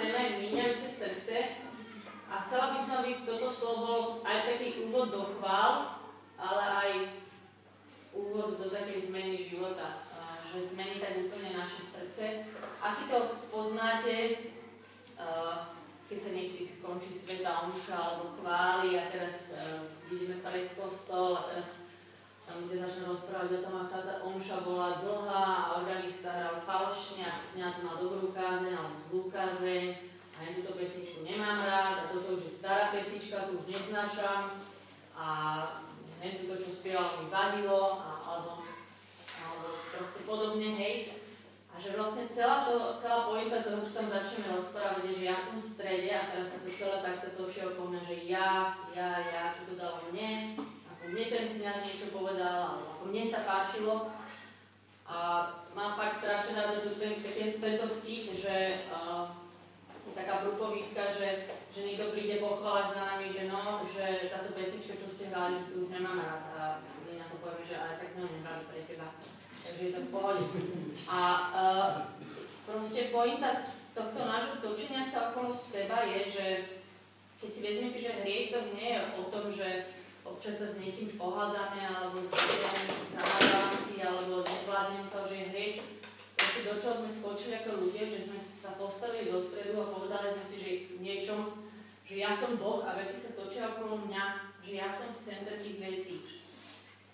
Je míňajúce srdce a chcela by som, aby toto slovo aj taký úvod do chvál, ale aj úvod do takej zmeny života že zmení tak úplne naše srdce. Asi to poznáte, keď sa niekedy skončí sveta omša alebo chváli a teraz ideme pred kostol a teraz tam bude začne rozprávať o tom, aká tá omša bola dlhá a organista hral falošne a kniaz mal dobrú kázeň alebo zlú kázeň a ja túto pesničku nemám rád a toto už je stará pesnička, tu už neznášam a neviem, toto, čo spieval, mi vadilo a, alebo proste podobne, hej. A že vlastne celá, to, celá pointa toho, čo tam začneme rozprávať, je, že ja som v strede a teraz sa to celé takto okolo mňa, že ja, ja, ja, čo to dalo mne, ako mne ten kniaz niečo povedal, alebo ako mne sa páčilo. A mám fakt strašne rád ten, ten, tento vtip, že uh, taká brupovítka, že, že niekto príde pochváľať za nami, že no, že táto pesnička, čo ste hrali, tu už nemám rád. A my na to povieme, že ale tak sme nehrali pre teba takže je to v pohode. A uh, proste pointa tohto nášho točenia sa okolo seba je, že keď si vezmete, že hriech to nie je o tom, že občas sa s niekým pohádame, alebo nahádam si, alebo nezvládnem to, že je hriech, proste do čoho sme skočili ako ľudia, že sme sa postavili do stredu a povedali sme si, že niečom, že ja som Boh a veci sa točia okolo mňa, že ja som v centre tých vecí.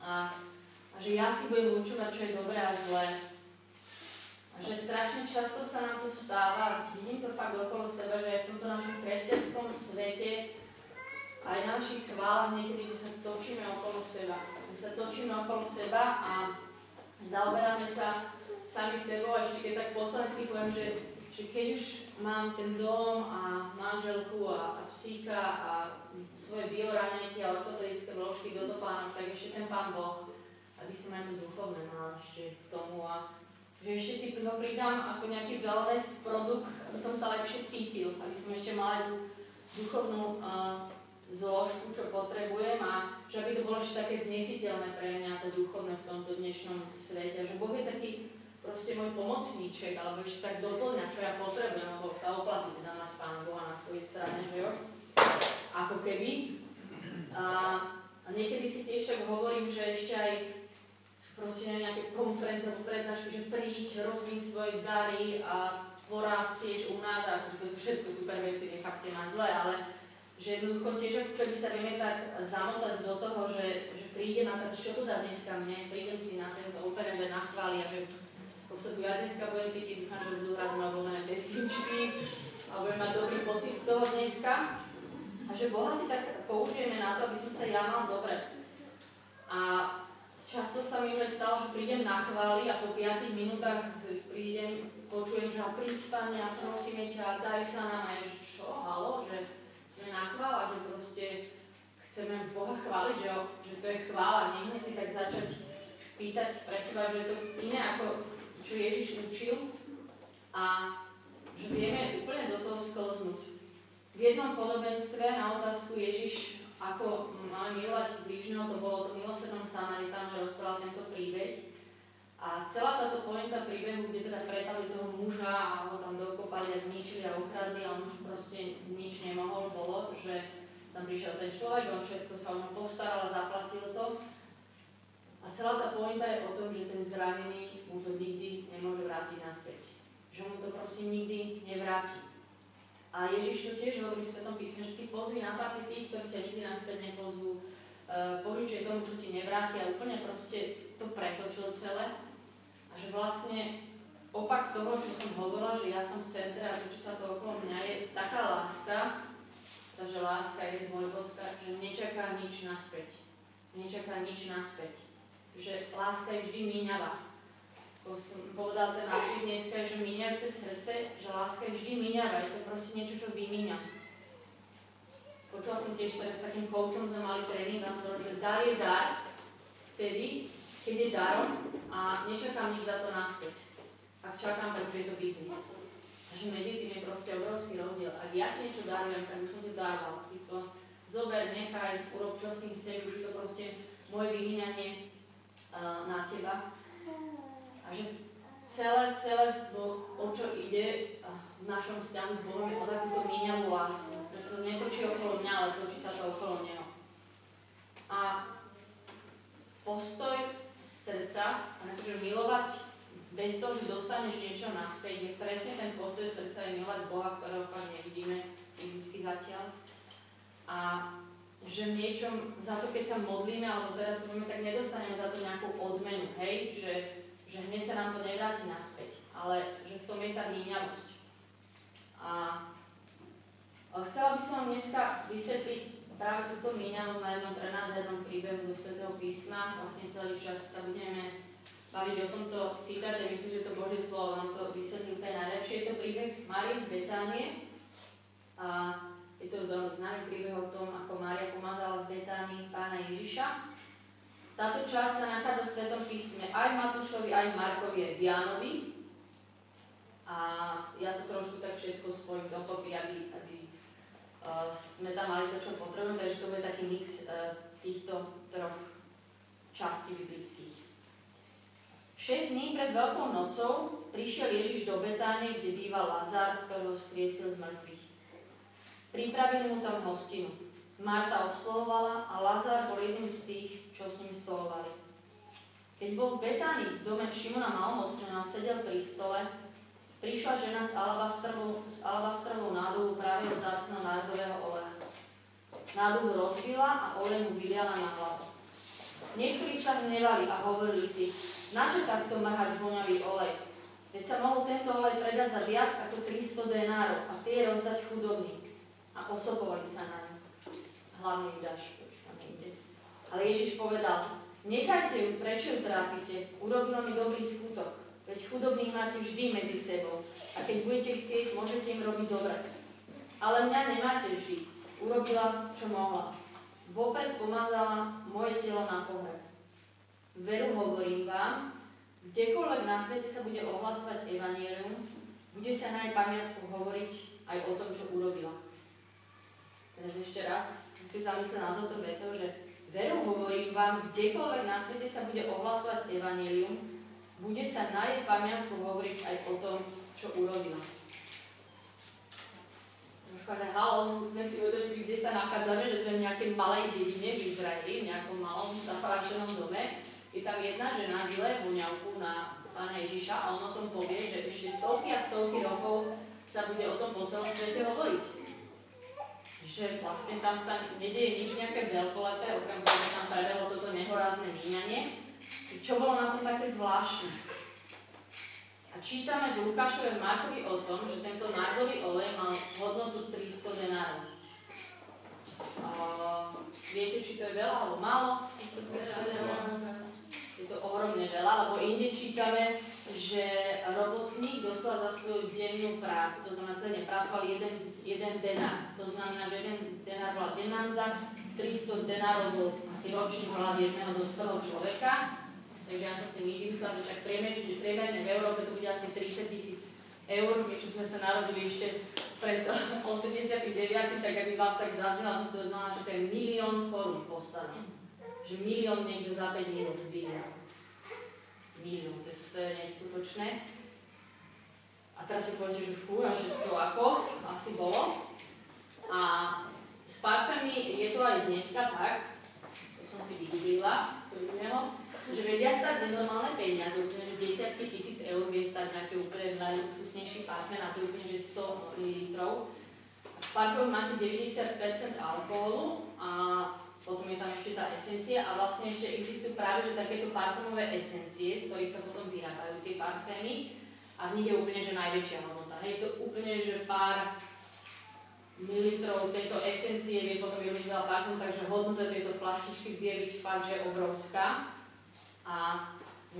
A a že ja si budem určovať, čo je dobré a zlé. A že strašne často sa nám to stáva, vidím to fakt okolo seba, že aj v tomto našom kresťanskom svete, aj na našich chválach niekedy, že sa točíme okolo seba. Že sa točíme okolo seba a zaoberáme sa sami sebou a ešte keď tak poslanecky poviem, že, že keď už mám ten dom a manželku a, a psíka a svoje bioranejky a ortopedické vložky do topánok, tak ešte ten pán Boh aby som aj to duchovné mala ešte k tomu a že ešte si ho pridám ako nejaký wellness produkt, aby som sa lepšie cítil, aby som ešte mala aj duchovnú uh, zložku, čo potrebujem a že aby to bolo ešte také znesiteľné pre mňa, to duchovné v tomto dnešnom svete. Že Boh je taký proste môj pomocníček, alebo ešte tak doplňa, čo ja potrebujem, lebo tá oplaty teda mať Pána Boha na svojej strane, že jo? Ako keby. A, a niekedy si tiež tak hovorím, že ešte aj proste na nejaké konferencie alebo prednášky, že príď, rozvíj svoje dary a porastieš u nás, a akože to sú všetko super veci, nechápte ma zle, ale že jednoducho tiež ako keby sa vieme tak zamotať do toho, že, že prídem a teraz čo tu dá dneska mne, prídem si na tento UPNB na chváli a že tu ja dneska budem cítiť, dúfam, že budú hrať moje obľúbené pesničky a budem mať dobrý pocit z toho dneska. A že Boha si tak použijeme na to, aby som sa ja mal dobre. A Často sa mi už stalo, že prídem na chváli a po 5 minútach prídem, počujem, že príď pane a prosíme ťa, daj sa nám aj, čo, halo, že sme na chvála, že proste chceme Boha chváliť, že, že to je chvála, nehneď si tak začať pýtať pre seba, že je to iné ako čo Ježiš učil a že vieme úplne do toho sklznúť. V jednom podobenstve na otázku Ježiš ako máme milovať blížneho, to bolo to milosrdnom Samaritánu, rozprával tento príbeh. A celá táto pointa príbehu, kde teda prepali toho muža a ho tam dokopali a zničili a ukradli a on už proste nič nemohol, bolo, že tam prišiel ten človek, on všetko sa o ňom postaral a zaplatil to. A celá tá pointa je o tom, že ten zranený mu to nikdy nemôže vrátiť naspäť. Že mu to proste nikdy nevráti. A Ježiš to tiež hovorí v Svetom písme, že ty pozvi na paty tých, ktorí ťa nikdy naspäť nepozvú, uh, tomu, čo ti nevráti a úplne proste to pretočil celé. A že vlastne opak toho, čo som hovorila, že ja som v centre a to, čo sa to okolo mňa je taká láska, takže láska je dvojbodka, že nečaká nič naspäť. Nečaká nič naspäť. Že láska je vždy míňavá som povedal ten artist dneska, že míňajúce srdce, že láska je vždy míňavá, je to proste niečo, čo vymíňa. Počula som tiež teraz s takým koučom, sme mali tréning a že dar je dar vtedy, keď je darom a nečakám nič za to naspäť. ak čakám, tak už je to biznis. Takže medzi tým je proste obrovský rozdiel. Ak ja ti niečo darujem, tak už som ti daroval. Ty to zober, nechaj, urob čo s chceš, už je to proste moje vyvíňanie uh, na teba. A že celé, celé, no, o čo ide v našom vzťahu s Bohom je o takúto míňavú lásku. Že sa netočí okolo mňa, ale točí sa to okolo Neho. A postoj srdca, a že milovať bez toho, že dostaneš niečo naspäť, je presne ten postoj srdca je milovať Boha, ktorého fakt nevidíme fyzicky zatiaľ. A že niečom, za to keď sa modlíme, alebo teraz robíme, tak nedostaneme za to nejakú odmenu, hej? Že, že hneď sa nám to nevráti naspäť, ale že v tom je tá míňavosť. A chcela by som vám dneska vysvetliť práve túto míňavosť na jednom prenádhernom príbehu zo Svetého písma. Vlastne celý čas sa budeme baviť o tomto citáte, myslím, že to Božie slovo nám to vysvetlí úplne najlepšie. Je to príbeh Marie z Betánie a je to veľmi známy príbeh o tom, ako Mária pomazala v Betánii pána Ježiša. Táto časť sa nachádza v Svetom písme aj Matúšovi, aj Markovi, aj Jánovi. A ja to trošku tak všetko spojím dokopy, aby, aby sme tam mali to, čo potrebujeme, takže to bude taký mix uh, týchto troch častí biblických. 6 dní pred Veľkou nocou prišiel Ježiš do Betáne, kde býval Lazar, ktorého skriesil z mŕtvych. Pripravili mu tam hostinu. Marta obsluhovala a Lazar bol jedným z tých, čo s ním stolovali. Keď bol v Betánii v dome Šimona Malmocnena sedel pri stole, prišla žena s alabastrovou, s alabastrovou nádobou práve vzácna nardového oleja. Nádobu rozbila a olej mu vyliala na hlavu. Niektorí sa hnevali a hovorili si, na čo takto mrhať voňavý olej? Veď sa mohol tento olej predať za viac ako 300 denárov a tie rozdať chudobným. A osopovali sa na ňu. Hlavne Judáš, už tam ide. Ale Ježiš povedal, nechajte ju, prečo ju trápite? Urobila mi dobrý skutok. Veď chudobných máte vždy medzi sebou. A keď budete chcieť, môžete im robiť dobre. Ale mňa nemáte vždy. Urobila, čo mohla. Vopred pomazala moje telo na pohreb. Veru hovorím vám, kdekoľvek na svete sa bude ohlasovať evanielium, bude sa na jej pamiatku hovoriť aj o tom, čo urobila. Teraz ešte raz si zamyslieť na toto veto, že veru hovorím vám, kdekoľvek na svete sa bude ohlasovať evanielium, bude sa na jej pamiatku hovoriť aj o tom, čo urobila. Troška, že halo, skúsme si uvedomiť, kde sa nachádzame, že sme v nejakej malej dedine v Izraeli, v nejakom malom zafarašenom dome je tam jedna žena, vyle voňavku na pána Ježiša a on o tom povie, že ešte stovky a stovky rokov sa bude o tom po celom svete hovoriť. Že vlastne tam sa nedieje nič nejaké veľkolepé, okrem toho, že tam prebehlo toto nehorázne míňanie. Čo bolo na tom také zvláštne? A čítame v Lukášovej Markovi o tom, že tento nardový olej mal hodnotu 300 denárov. Viete, či to je veľa alebo málo? 300 denárov je to ohromne veľa, lebo inde čítame, že robotník dostal za svoju dennú prácu, to znamená celé pracoval jeden, jeden denár. To znamená, že jeden denár bola denná mzda, 300 denárov bol asi ročný hľad jedného dospelého človeka. Takže ja som si my vymyslel, že však priemerne v Európe to bude asi 30 tisíc eur, my sme sa narodili ešte pred 89, tak aby vám tak zaznela, som sa znala, že to je milión korún postavený že milión niekto za 5 minút vyhral. Milión, to, to je neskutočné. A teraz si poviete, že fú, že to ako asi bolo. A s parfémy je to aj dneska tak, to som si vygooglila, že vedia stať nenormálne peniaze, úplne že desiatky tisíc eur vie stať nejaký úplne najluxusnejší parfém, a to je úplne že 100 ml. V parfému máte 90% alkoholu a potom je tam ešte tá esencia a vlastne ešte existujú práve že takéto parfumové esencie, z ktorých sa potom vyrábajú tie parfémy a v nich je úplne že najväčšia hodnota. Hej, to úplne, že pár mililitrov tejto esencie vie potom vyrobiť veľa parfum, takže hodnota tejto flaštičky vie byť fakt, že obrovská. A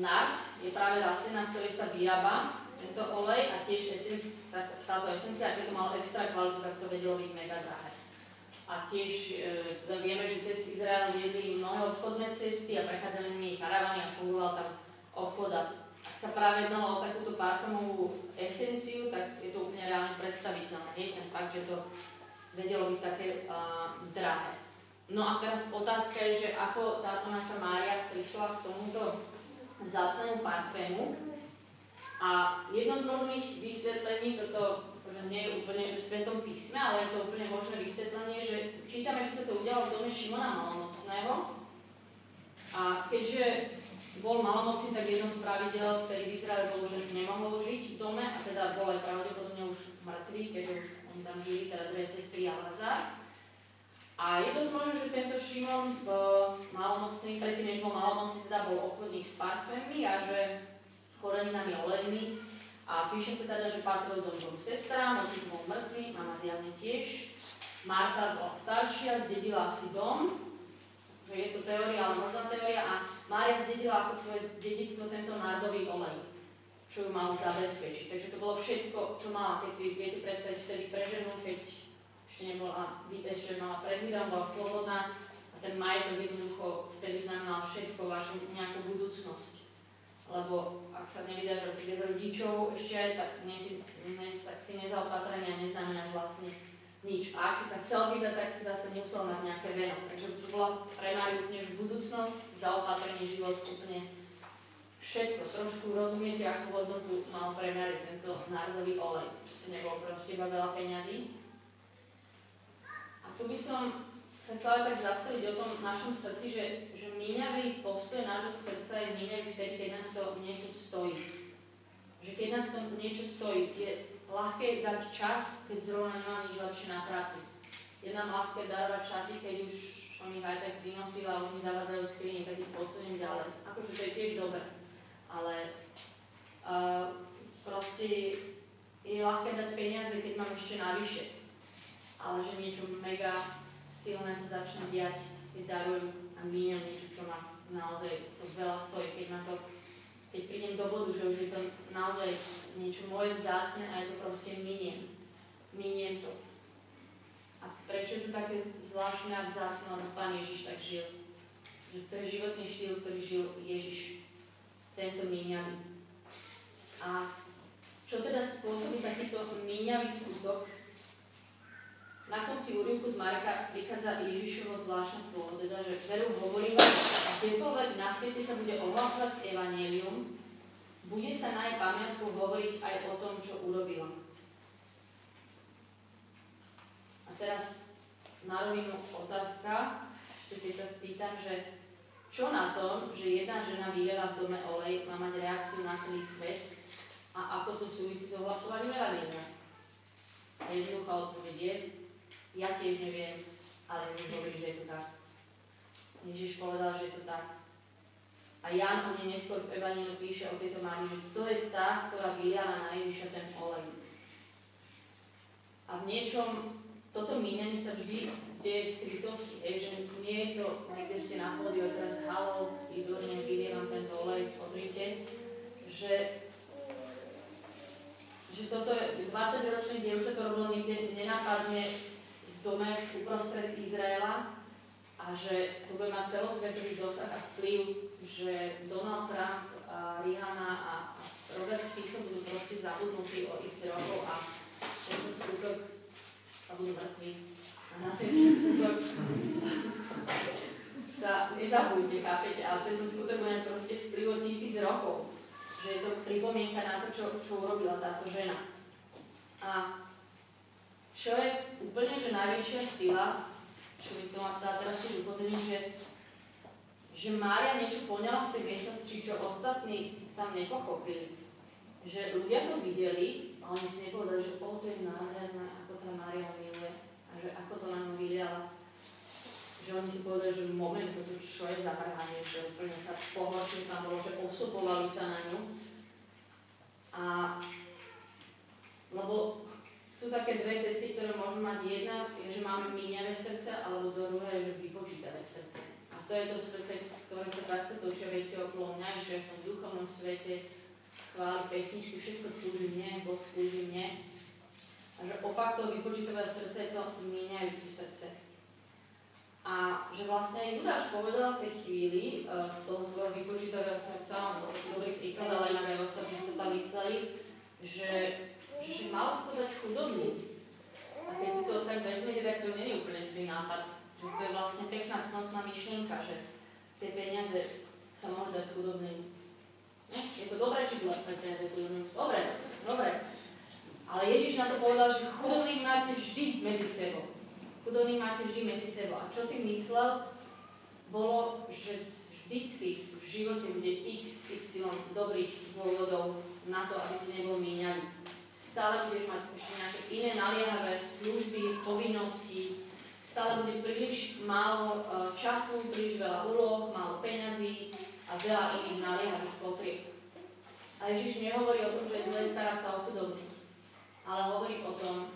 nard je práve rastlina, z ktorej sa vyrába tento olej a tiež esenci, tá, táto esencia, keď to malo extra kvalitu, tak to vedelo byť mega drahé a tiež e, vieme, že cez Izrael viedli mnohé obchodné cesty a prechádzali nimi karavany a fungoval tam obchod a sa práve jednalo o takúto parfumovú esenciu, tak je to úplne reálne predstaviteľné. Je ten fakt, že to vedelo byť také uh, drahé. No a teraz otázka je, že ako táto naša Mária prišla k tomuto vzácnemu parfému. A jedno z možných vysvetlení, toto že nie je úplne že v Svetom písme, ale je to úplne možné vysvetlenie, že čítame, že sa to udialo v dome Šimona Malomocného. A keďže bol malomocný, tak jedno z pravidel, ktorý v Izraeli bolo, že nemohol žiť v dome, a teda bol aj pravdepodobne už mŕtvý, keďže už oni tam žili, teda dve sestry a Lazar. A je dosť možné, že tento Šimon v malomocný, predtým než bol malomocný, teda bol obchodník s parfémmi a že koreninami olejmi. A píše sa teda, že patril do dvoch sestrám, otec bol mŕtvý, mama zjavne tiež. Marta bola staršia, zdedila si dom, že je to teória, ale možná teória. A Mária zdedila ako svoje dedictvo tento nárdový olej, čo ju malo zabezpečiť. Takže to bolo všetko, čo mala, keď si viete predstaviť vtedy pre ženu, keď ešte nebola, ešte mala predvídam, bola slobodná a ten majetok jednoducho vtedy znamenal všetko, vašu nejakú budúcnosť lebo ak sa nevydáš asi bez rodičov ešte aj, tak, nie si, nie, tak si nezaopatrený a neznamenáš vlastne nič. A ak si sa chcel vydať, tak si zase musel mať nejaké veno. Takže to bola pre Máriu úplne budúcnosť, zaopatrenie život úplne všetko. Trošku rozumiete, akú hodnotu mal pre Máriu tento národový olej. To nebolo proste iba veľa peňazí. A tu by som sa chcela tak zastaviť o tom našom srdci, že, že míňavý postoj nášho srdca je míňavý vtedy, keď nás to niečo stojí. Že keď nás to niečo stojí, je ľahké dať čas, keď zrovna nemám nič lepšie na práci. Je nám ľahké darovať čaty, keď už som ich aj tak vynosila a už mi zavádzajú skrini, tak ich posuniem ďalej. Akože to je tiež dobré. Ale uh, proste je ľahké dať peniaze, keď mám ešte navyše. Ale že niečo mega silné sa začne diať, keď darujem a míňam niečo, čo ma naozaj to veľa stojí, keď na to, keď prídem do bodu, že už je to naozaj niečo moje vzácne a je to proste miniem. Miniem to. A prečo je to také zvláštne a vzácne, lebo Pán Ježiš tak žil. Že to je životný štýl, ktorý žil Ježiš. Tento míňavý. A čo teda spôsobí takýto míňavý skutok, na konci úrivku z Marka prichádza Ježišovo zvláštne slovo, teda, že veru hovorím vám, kdekoľvek na svete sa bude ohlasovať evanelium, bude sa na jej pamiatku hovoriť aj o tom, čo urobila. A teraz na rovinu otázka, keď sa spýtam, že čo na tom, že jedna žena vyliela v dome olej, má mať reakciu na celý svet a ako to súvisí s ohlasovaním evanelium? A jednoduchá odpoveď je, ja tiež neviem, ale mi hovorí, že je to tak. Ježiš povedal, že je to tak. A Jan o nej neskôr v Evangeliu píše o tejto Márii, že to je tá, ktorá vyliala na Ježiša ten olej. A v niečom toto míňanie sa vždy deje v skrytosti, hej, že nie je to, niekde ste na pódiu a teraz halo, výborne vylievam ten olej, pozrite, že že toto je 20-ročné dievča, to robilo niekde nenápadne dome uprostred Izraela a že to bude mať celosvetový dosah a vplyv, že Donald Trump, a Rihanna a Robert Fico budú proste zabudnutí o x rokov a tento skutok a budú mŕtvi. A na tento skutok sa nezabudne, chápete, ale tento skutok bude proste vplyv o tisíc rokov. Že je to pripomienka na to, čo, čo urobila táto žena. A čo je úplne že najväčšia sila, čo by som vás chcela teraz tiež upozorniť, že, že Mária niečo poňala v tej miestnosti, čo ostatní tam nepochopili. Že ľudia to videli a oni si nepovedali, že o, to je nádherné, ako tá Mária miluje a že ako to nám vyliala. Že oni si povedali, že moment, toto čo je zavrhanie, že úplne sa pohoršili tam bolo, že osopovali sa na ňu. A lebo sú také dve cesty, ktoré môžeme mať. Jedna je, že máme míňavé srdce, alebo druhé že vypočítavé srdce. A to je to srdce, ktoré sa takto točia veci okolo mňa, že v tom duchovnom svete chváli pesničky, všetko slúži mne, Boh slúži mne. A že opak toho vypočítavého srdca je to míňajúce srdce. A že vlastne Judáš povedal v tej chvíli uh, z toho svojho vypočítavého srdca, on taký dobrý príklad, ale inak aj ostatní to tam mysleli, že, že mal sa to dať chudobným. A keď si to tak vezmete, tak to nie je úplne zlý nápad. Že to je vlastne pekná cnostná myšlienka, že tie peniaze sa mohli dať chudobným. Je to dobré, či zle peniaze chudobným? Dobre, dobre. Ale Ježiš na to povedal, že chudobných máte vždy medzi sebou chudobní máte vždy medzi sebou. A čo tým myslel, bolo, že vždycky v živote bude x, y dobrých dôvodov na to, aby si nebol míňaný. Stále budeš mať ešte nejaké iné naliehavé služby, povinnosti, stále bude príliš málo e, času, príliš veľa úloh, málo peňazí a veľa iných naliehavých potrieb. A Ježiš nehovorí o tom, že je zle starať sa o chudobných, ale hovorí o tom,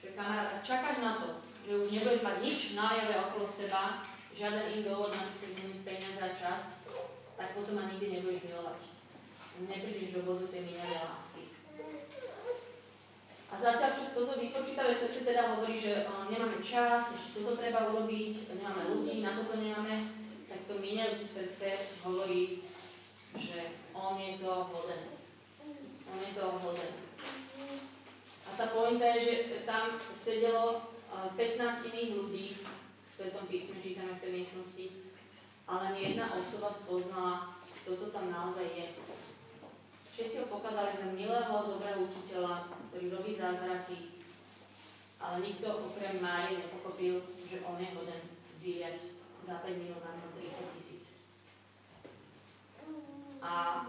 že kamarát, čakáš na to, že už nebudeš mať nič naliave okolo seba, žiaden iný dôvod na to peniaze a čas, tak potom ma nikdy nebudeš milovať. Neprídeš do bodu tej minulé lásky. A zatiaľ, čo toto vypočítavé srdce teda hovorí, že o, nemáme čas, ešte toto treba urobiť, nemáme ľudí, na toto nemáme, tak to míňajúce srdce hovorí, že on je to hoden. On je to hoden. A tá pointa je, že tam sedelo 15 iných ľudí v Svetom písme čítame v tej miestnosti, ale len jedna osoba spoznala, kto to tam naozaj je. Všetci ho pokladali za milého, dobrého ktorý robí zázraky, ale nikto okrem Márie nepochopil, že on je hoden vyliať za 5 minút na 30 tisíc. A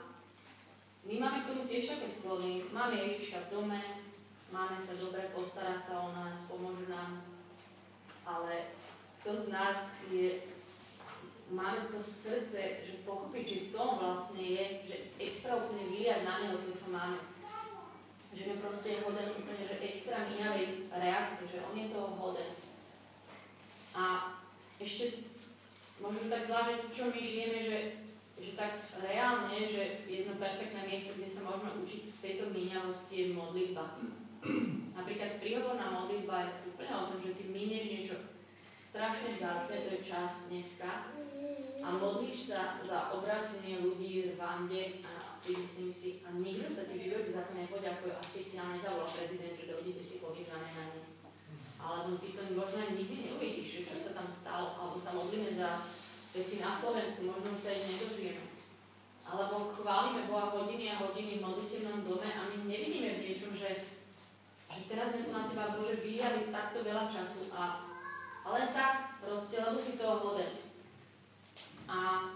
my máme k tomu tiež také sklony. Máme Ježiša v dome, máme sa dobre, postará sa o nás, pomôže nám, ale kto z nás je, máme to srdce, že pochopiť, že v tom vlastne je, že extra úplne vyliať na neho to, čo máme. Že proste je hoden úplne, že extra minavej reakcie, že on je toho hoden. A ešte možno tak zvážiť, čo my žijeme, že, že tak reálne, že jedno perfektné miesto, kde sa môžeme učiť tejto míňavosti je modlitba. Napríklad príhovorná modlitba je úplne o tom, že ty minieš niečo strašne vzácne, to je čas dneska, a modlíš sa za obrátenie ľudí v Rwande a ty myslím si, a nikto sa ti v živote za to nepoďakuje, asi ťa nezavolá prezident, že dojdete si po vyznamenanie. Alebo ty to možno aj nikdy neuvidíš, čo sa tam stalo, alebo sa modlíme za veci na Slovensku, možno sa ich nedožijeme. Alebo chválime Boha hodiny a hodiny v modlitevnom dome a my nevidíme v niečom, že že teraz mi to na teba Bože vyjali takto veľa času a, ale tak proste, lebo si toho hoden. A,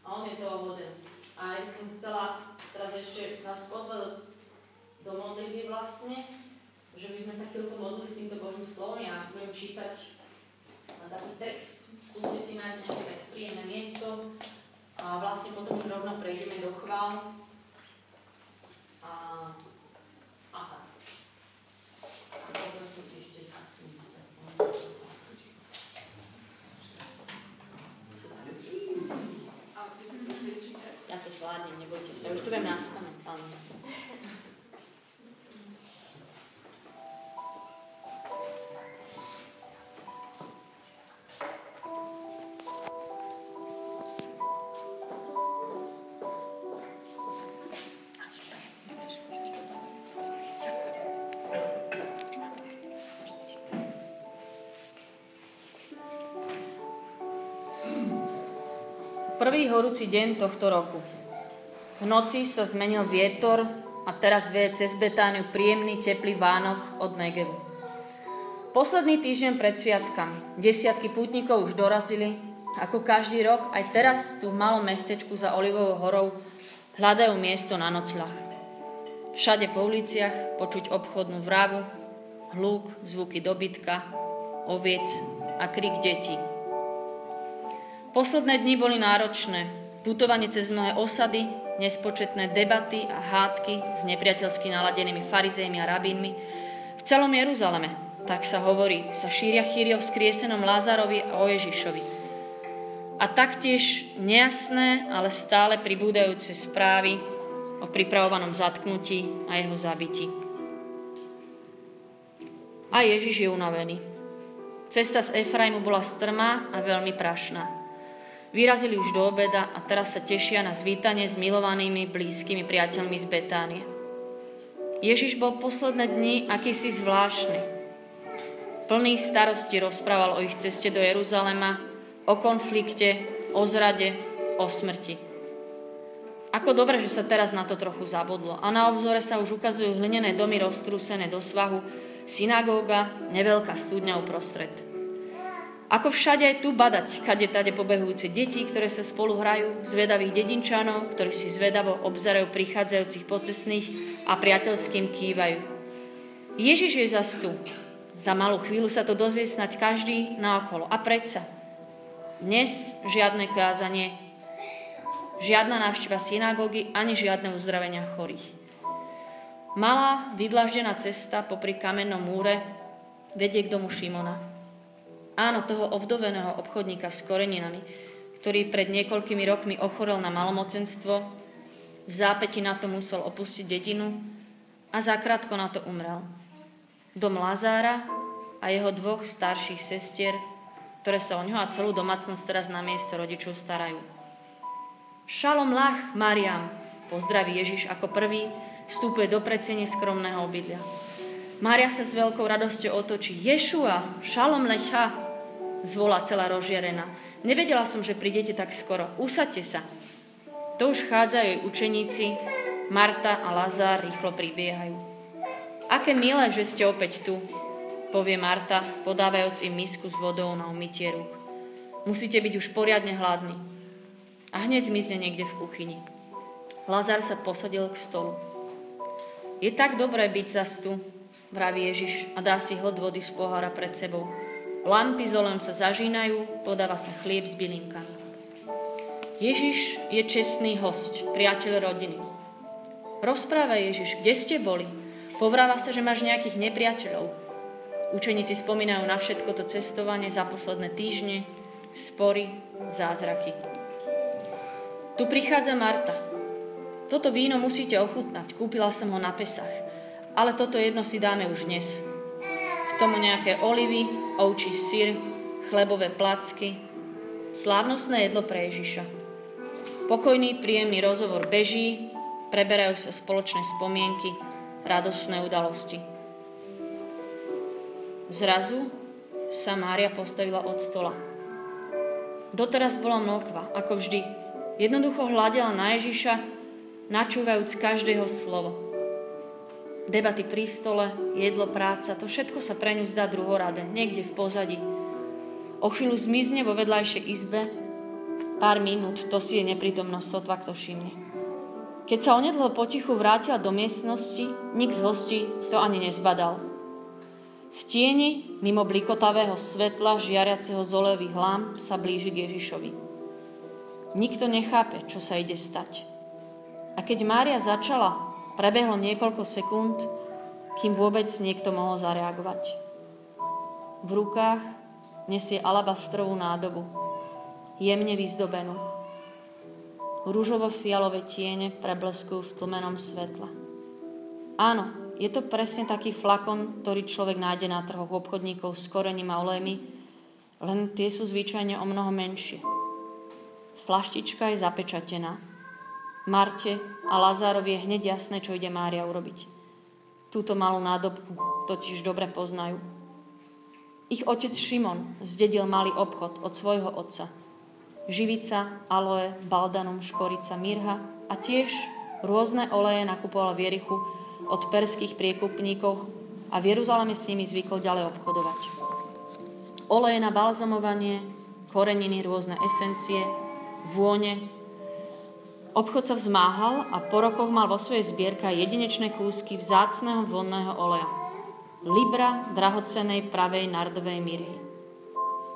a on je toho hoden. A ja som chcela teraz ešte vás pozvať do modlitby vlastne, že by sme sa chvíľku modlili s týmto Božím slovom. Ja budem čítať na taký text. Skúste si nájsť nejaké tak príjemné miesto a vlastne potom rovno prejdeme do chvál. A ja to zvládnem, nebojte sa. Už tu viem nás pamätám. Prvý horúci deň tohto roku. V noci sa zmenil vietor a teraz vie cez Betániu príjemný teplý Vánok od Negevu. Posledný týždeň pred sviatkami. Desiatky pútnikov už dorazili. Ako každý rok, aj teraz tu v malom mestečku za Olivovou horou hľadajú miesto na nocľah. Všade po uliciach počuť obchodnú vravu, hluk, zvuky dobytka, oviec a krik detí. Posledné dni boli náročné. Putovanie cez mnohé osady, nespočetné debaty a hádky s nepriateľsky naladenými farizejmi a rabínmi. V celom Jeruzaleme, tak sa hovorí, sa šíria chýry o vzkriesenom Lázarovi a o Ježišovi. A taktiež nejasné, ale stále pribúdajúce správy o pripravovanom zatknutí a jeho zabití. A Ježiš je unavený. Cesta z Efraimu bola strmá a veľmi prašná. Vyrazili už do obeda a teraz sa tešia na zvítanie s milovanými blízkymi priateľmi z Betánie. Ježiš bol posledné dni akýsi zvláštny. Plný starosti rozprával o ich ceste do Jeruzalema, o konflikte, o zrade, o smrti. Ako dobre, že sa teraz na to trochu zabudlo. A na obzore sa už ukazujú hlinené domy roztrúsené do svahu, synagóga, neveľká studňa uprostred. Ako všade aj tu badať, kade tade pobehujúce deti, ktoré sa spolu hrajú, zvedavých dedinčanov, ktorí si zvedavo obzerajú prichádzajúcich pocestných a priateľským kývajú. Ježiš je zas tu. Za malú chvíľu sa to dozvie snať každý naokolo. A predsa. Dnes žiadne kázanie, Žiadna návšteva synagógy, ani žiadne uzdravenia chorých. Malá, vydlaždená cesta popri kamennom múre vedie k domu Šimona. Áno, toho ovdoveného obchodníka s koreninami, ktorý pred niekoľkými rokmi ochorel na malomocenstvo, v zápäti na to musel opustiť dedinu a zakrátko na to umrel. Dom Lazára a jeho dvoch starších sestier, ktoré sa o ňo a celú domácnosť teraz na miesto rodičov starajú. Šalom lach, Mariam, pozdraví Ježiš ako prvý, vstúpuje do predsene skromného obydlia. Mária sa s veľkou radosťou otočí. Ješua, šalom lecha, zvolá celá rozžierená. Nevedela som, že prídete tak skoro. Usadte sa. To už chádzajú jej učeníci. Marta a Lazár rýchlo pribiehajú. Aké milé, že ste opäť tu, povie Marta, podávajúc im misku s vodou na umytie rúk. Musíte byť už poriadne hladní a hneď zmizne niekde v kuchyni. Lazar sa posadil k stolu. Je tak dobré byť zas tu, vraví Ježiš a dá si hlad vody z pohára pred sebou. Lampy z sa zažínajú, podáva sa chlieb z bylinka. Ježiš je čestný host, priateľ rodiny. Rozpráva Ježiš, kde ste boli? Povráva sa, že máš nejakých nepriateľov. Učeníci spomínajú na všetko to cestovanie za posledné týždne, spory, zázraky. Tu prichádza Marta. Toto víno musíte ochutnať. Kúpila som ho na Pesach. Ale toto jedno si dáme už dnes. Tomu nejaké olivy, ovčí syr, chlebové placky. Slávnostné jedlo pre Ježiša. Pokojný, príjemný rozhovor beží, preberajú sa spoločné spomienky, radostné udalosti. Zrazu sa Mária postavila od stola. Doteraz bola mlkva, ako vždy, Jednoducho hľadela na Ježiša, načúvajúc každého slovo. Debaty pri stole, jedlo, práca, to všetko sa pre ňu zdá druhoradé, niekde v pozadí. O chvíľu zmizne vo vedľajšej izbe, pár minút, to si je neprítomnosť, sotva kto všimne. Keď sa onedlho potichu vrátila do miestnosti, nik z hostí to ani nezbadal. V tieni, mimo blikotavého svetla žiariaceho z olejových lamp, sa blíži k Ježišovi. Nikto nechápe, čo sa ide stať. A keď Mária začala, prebehlo niekoľko sekúnd, kým vôbec niekto mohol zareagovať. V rukách nesie alabastrovú nádobu, jemne vyzdobenú. Rúžovo-fialové tiene prebleskujú v tlmenom svetle. Áno, je to presne taký flakon, ktorý človek nájde na trhoch obchodníkov s korením a olejmi, len tie sú zvyčajne o mnoho menšie. Flaštička je zapečatená. Marte a Lazárovi je hneď jasné, čo ide Mária urobiť. Túto malú nádobku totiž dobre poznajú. Ich otec Šimon zdedil malý obchod od svojho otca. Živica, aloe, baldanum, škorica, mirha a tiež rôzne oleje nakupoval v Jerichu od perských priekupníkov a v Jeruzaleme s nimi zvykol ďalej obchodovať. Oleje na balzamovanie, koreniny, rôzne esencie, vône. Obchod sa vzmáhal a po rokoch mal vo svojej zbierke jedinečné kúsky vzácného vonného oleja. Libra drahocenej pravej nardovej mirhy.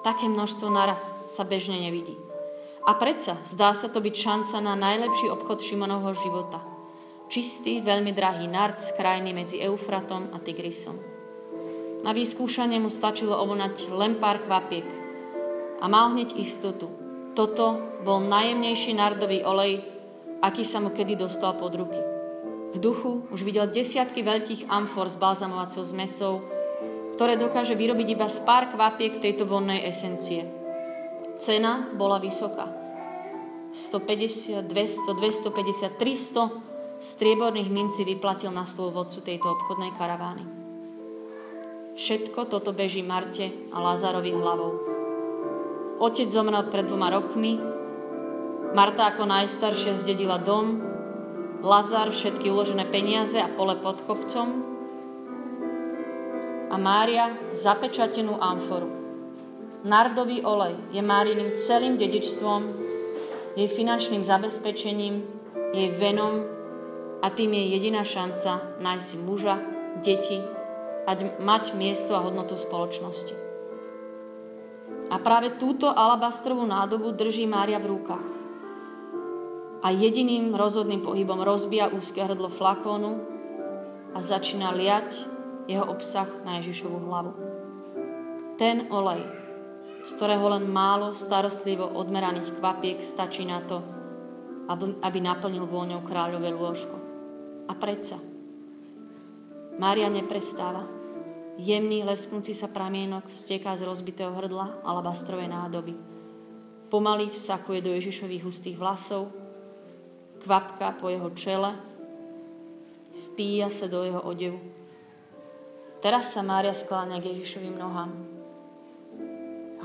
Také množstvo naraz sa bežne nevidí. A predsa zdá sa to byť šanca na najlepší obchod Šimonovho života. Čistý, veľmi drahý nard z krajiny medzi Eufratom a Tigrisom. Na vyskúšanie mu stačilo ovonať len pár kvapiek a mal hneď istotu, toto bol najjemnejší nardový olej, aký sa mu kedy dostal pod ruky. V duchu už videl desiatky veľkých amfor s balzamovacou zmesou, ktoré dokáže vyrobiť iba z pár kvapiek tejto vonnej esencie. Cena bola vysoká. 150, 200, 250, 300 strieborných minci vyplatil na stôl vodcu tejto obchodnej karavány. Všetko toto beží Marte a Lázarovi hlavou. Otec zomrel pred dvoma rokmi, Marta ako najstaršia zdedila dom, Lazar všetky uložené peniaze a pole pod kopcom a Mária zapečatenú amforu. Nardový olej je Máriným celým dedičstvom, jej finančným zabezpečením, jej venom a tým je jediná šanca nájsť si muža, deti a mať miesto a hodnotu spoločnosti. A práve túto alabastrovú nádobu drží Mária v rukách. A jediným rozhodným pohybom rozbíja úzke hrdlo flakónu a začína liať jeho obsah na Ježišovu hlavu. Ten olej, z ktorého len málo starostlivo odmeraných kvapiek stačí na to, aby naplnil vôňou kráľové lôžko. A predsa. Mária neprestáva. Jemný, lesknúci sa pramienok steká z rozbitého hrdla alabastrovej nádoby. Pomaly vsakuje do Ježišových hustých vlasov, kvapka po jeho čele, vpíja sa do jeho odevu Teraz sa Mária skláňa k Ježišovým nohám.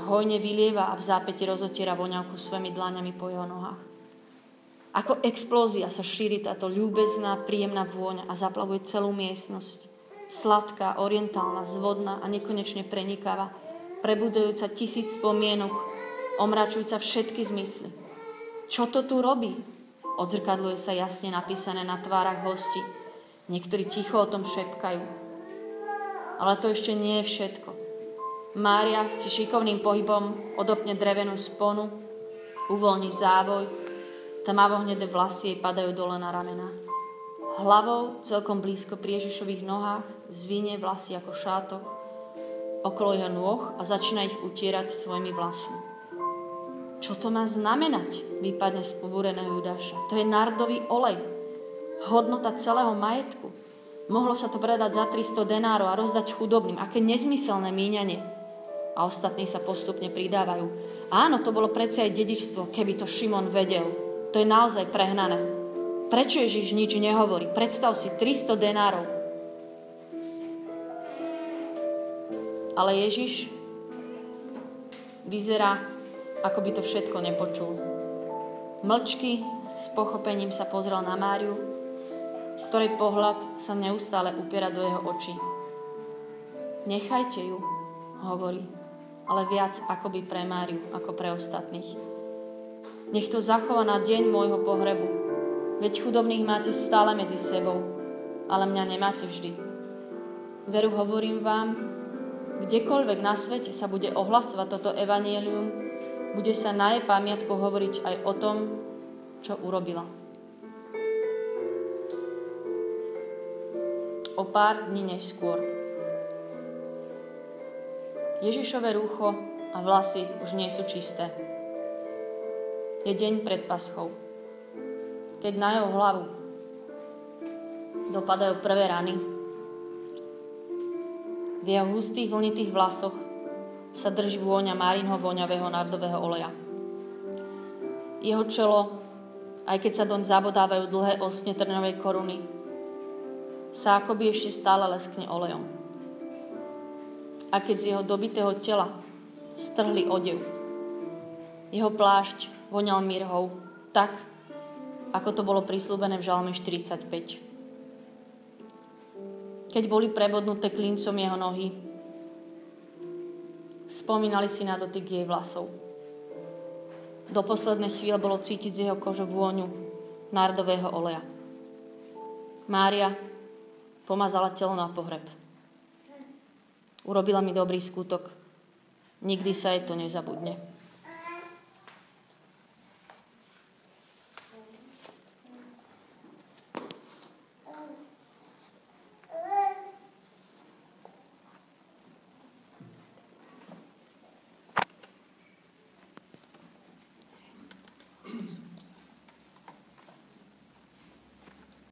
Hojne vylieva a v zápäti rozotiera voňavku svojimi dláňami po jeho nohách. Ako explózia sa šíri táto ľúbezná, príjemná vôňa a zaplavuje celú miestnosť. Sladká, orientálna, zvodná a nekonečne prenikáva, prebudzajúca tisíc spomienok, omračujúca všetky zmysly. Čo to tu robí? Odzrkadluje sa jasne napísané na tvárach hostí. Niektorí ticho o tom šepkajú. Ale to ešte nie je všetko. Mária si šikovným pohybom odopne drevenú sponu, uvoľní závoj, tmavohnedé vlasy jej padajú dole na ramená. Hlavou, celkom blízko pri Ježišových nohách, zvinie vlasy ako šátok okolo jeho nôh a začína ich utierať svojimi vlasmi. Čo to má znamenať? Vypadne z pobúreného Judáša. To je nardový olej. Hodnota celého majetku. Mohlo sa to predať za 300 denárov a rozdať chudobným. Aké nezmyselné míňanie. A ostatní sa postupne pridávajú. Áno, to bolo predsa aj dedičstvo, keby to Šimon vedel. To je naozaj prehnané. Prečo Ježiš nič nehovorí? Predstav si 300 denárov. Ale Ježiš vyzerá, ako by to všetko nepočul. Mlčky s pochopením sa pozrel na Máriu, ktorej pohľad sa neustále upiera do jeho očí. Nechajte ju, hovorí, ale viac akoby pre Máriu, ako pre ostatných. Nech to zachová na deň môjho pohrebu, veď chudobných máte stále medzi sebou, ale mňa nemáte vždy. Veru hovorím vám, kdekoľvek na svete sa bude ohlasovať toto evanielium, bude sa na jej pamiatku hovoriť aj o tom, čo urobila. o pár dní neskôr. Ježišové rúcho a vlasy už nie sú čisté. Je deň pred paschou. Keď na jeho hlavu dopadajú prvé rany, v jeho hustých vlnitých vlasoch sa drží vôňa Márinho voňavého nardového oleja. Jeho čelo, aj keď sa doň zabodávajú dlhé osne trňovej koruny, sa akoby ešte stále leskne olejom. A keď z jeho dobitého tela strhli odev, jeho plášť voňal mirhou tak, ako to bolo prislúbené v žalme 45. Keď boli prebodnuté klincom jeho nohy, spomínali si na dotyk jej vlasov. Do poslednej chvíle bolo cítiť z jeho kože vôňu nardového oleja. Mária pomazala telo na pohreb. Urobila mi dobrý skutok. Nikdy sa jej to nezabudne.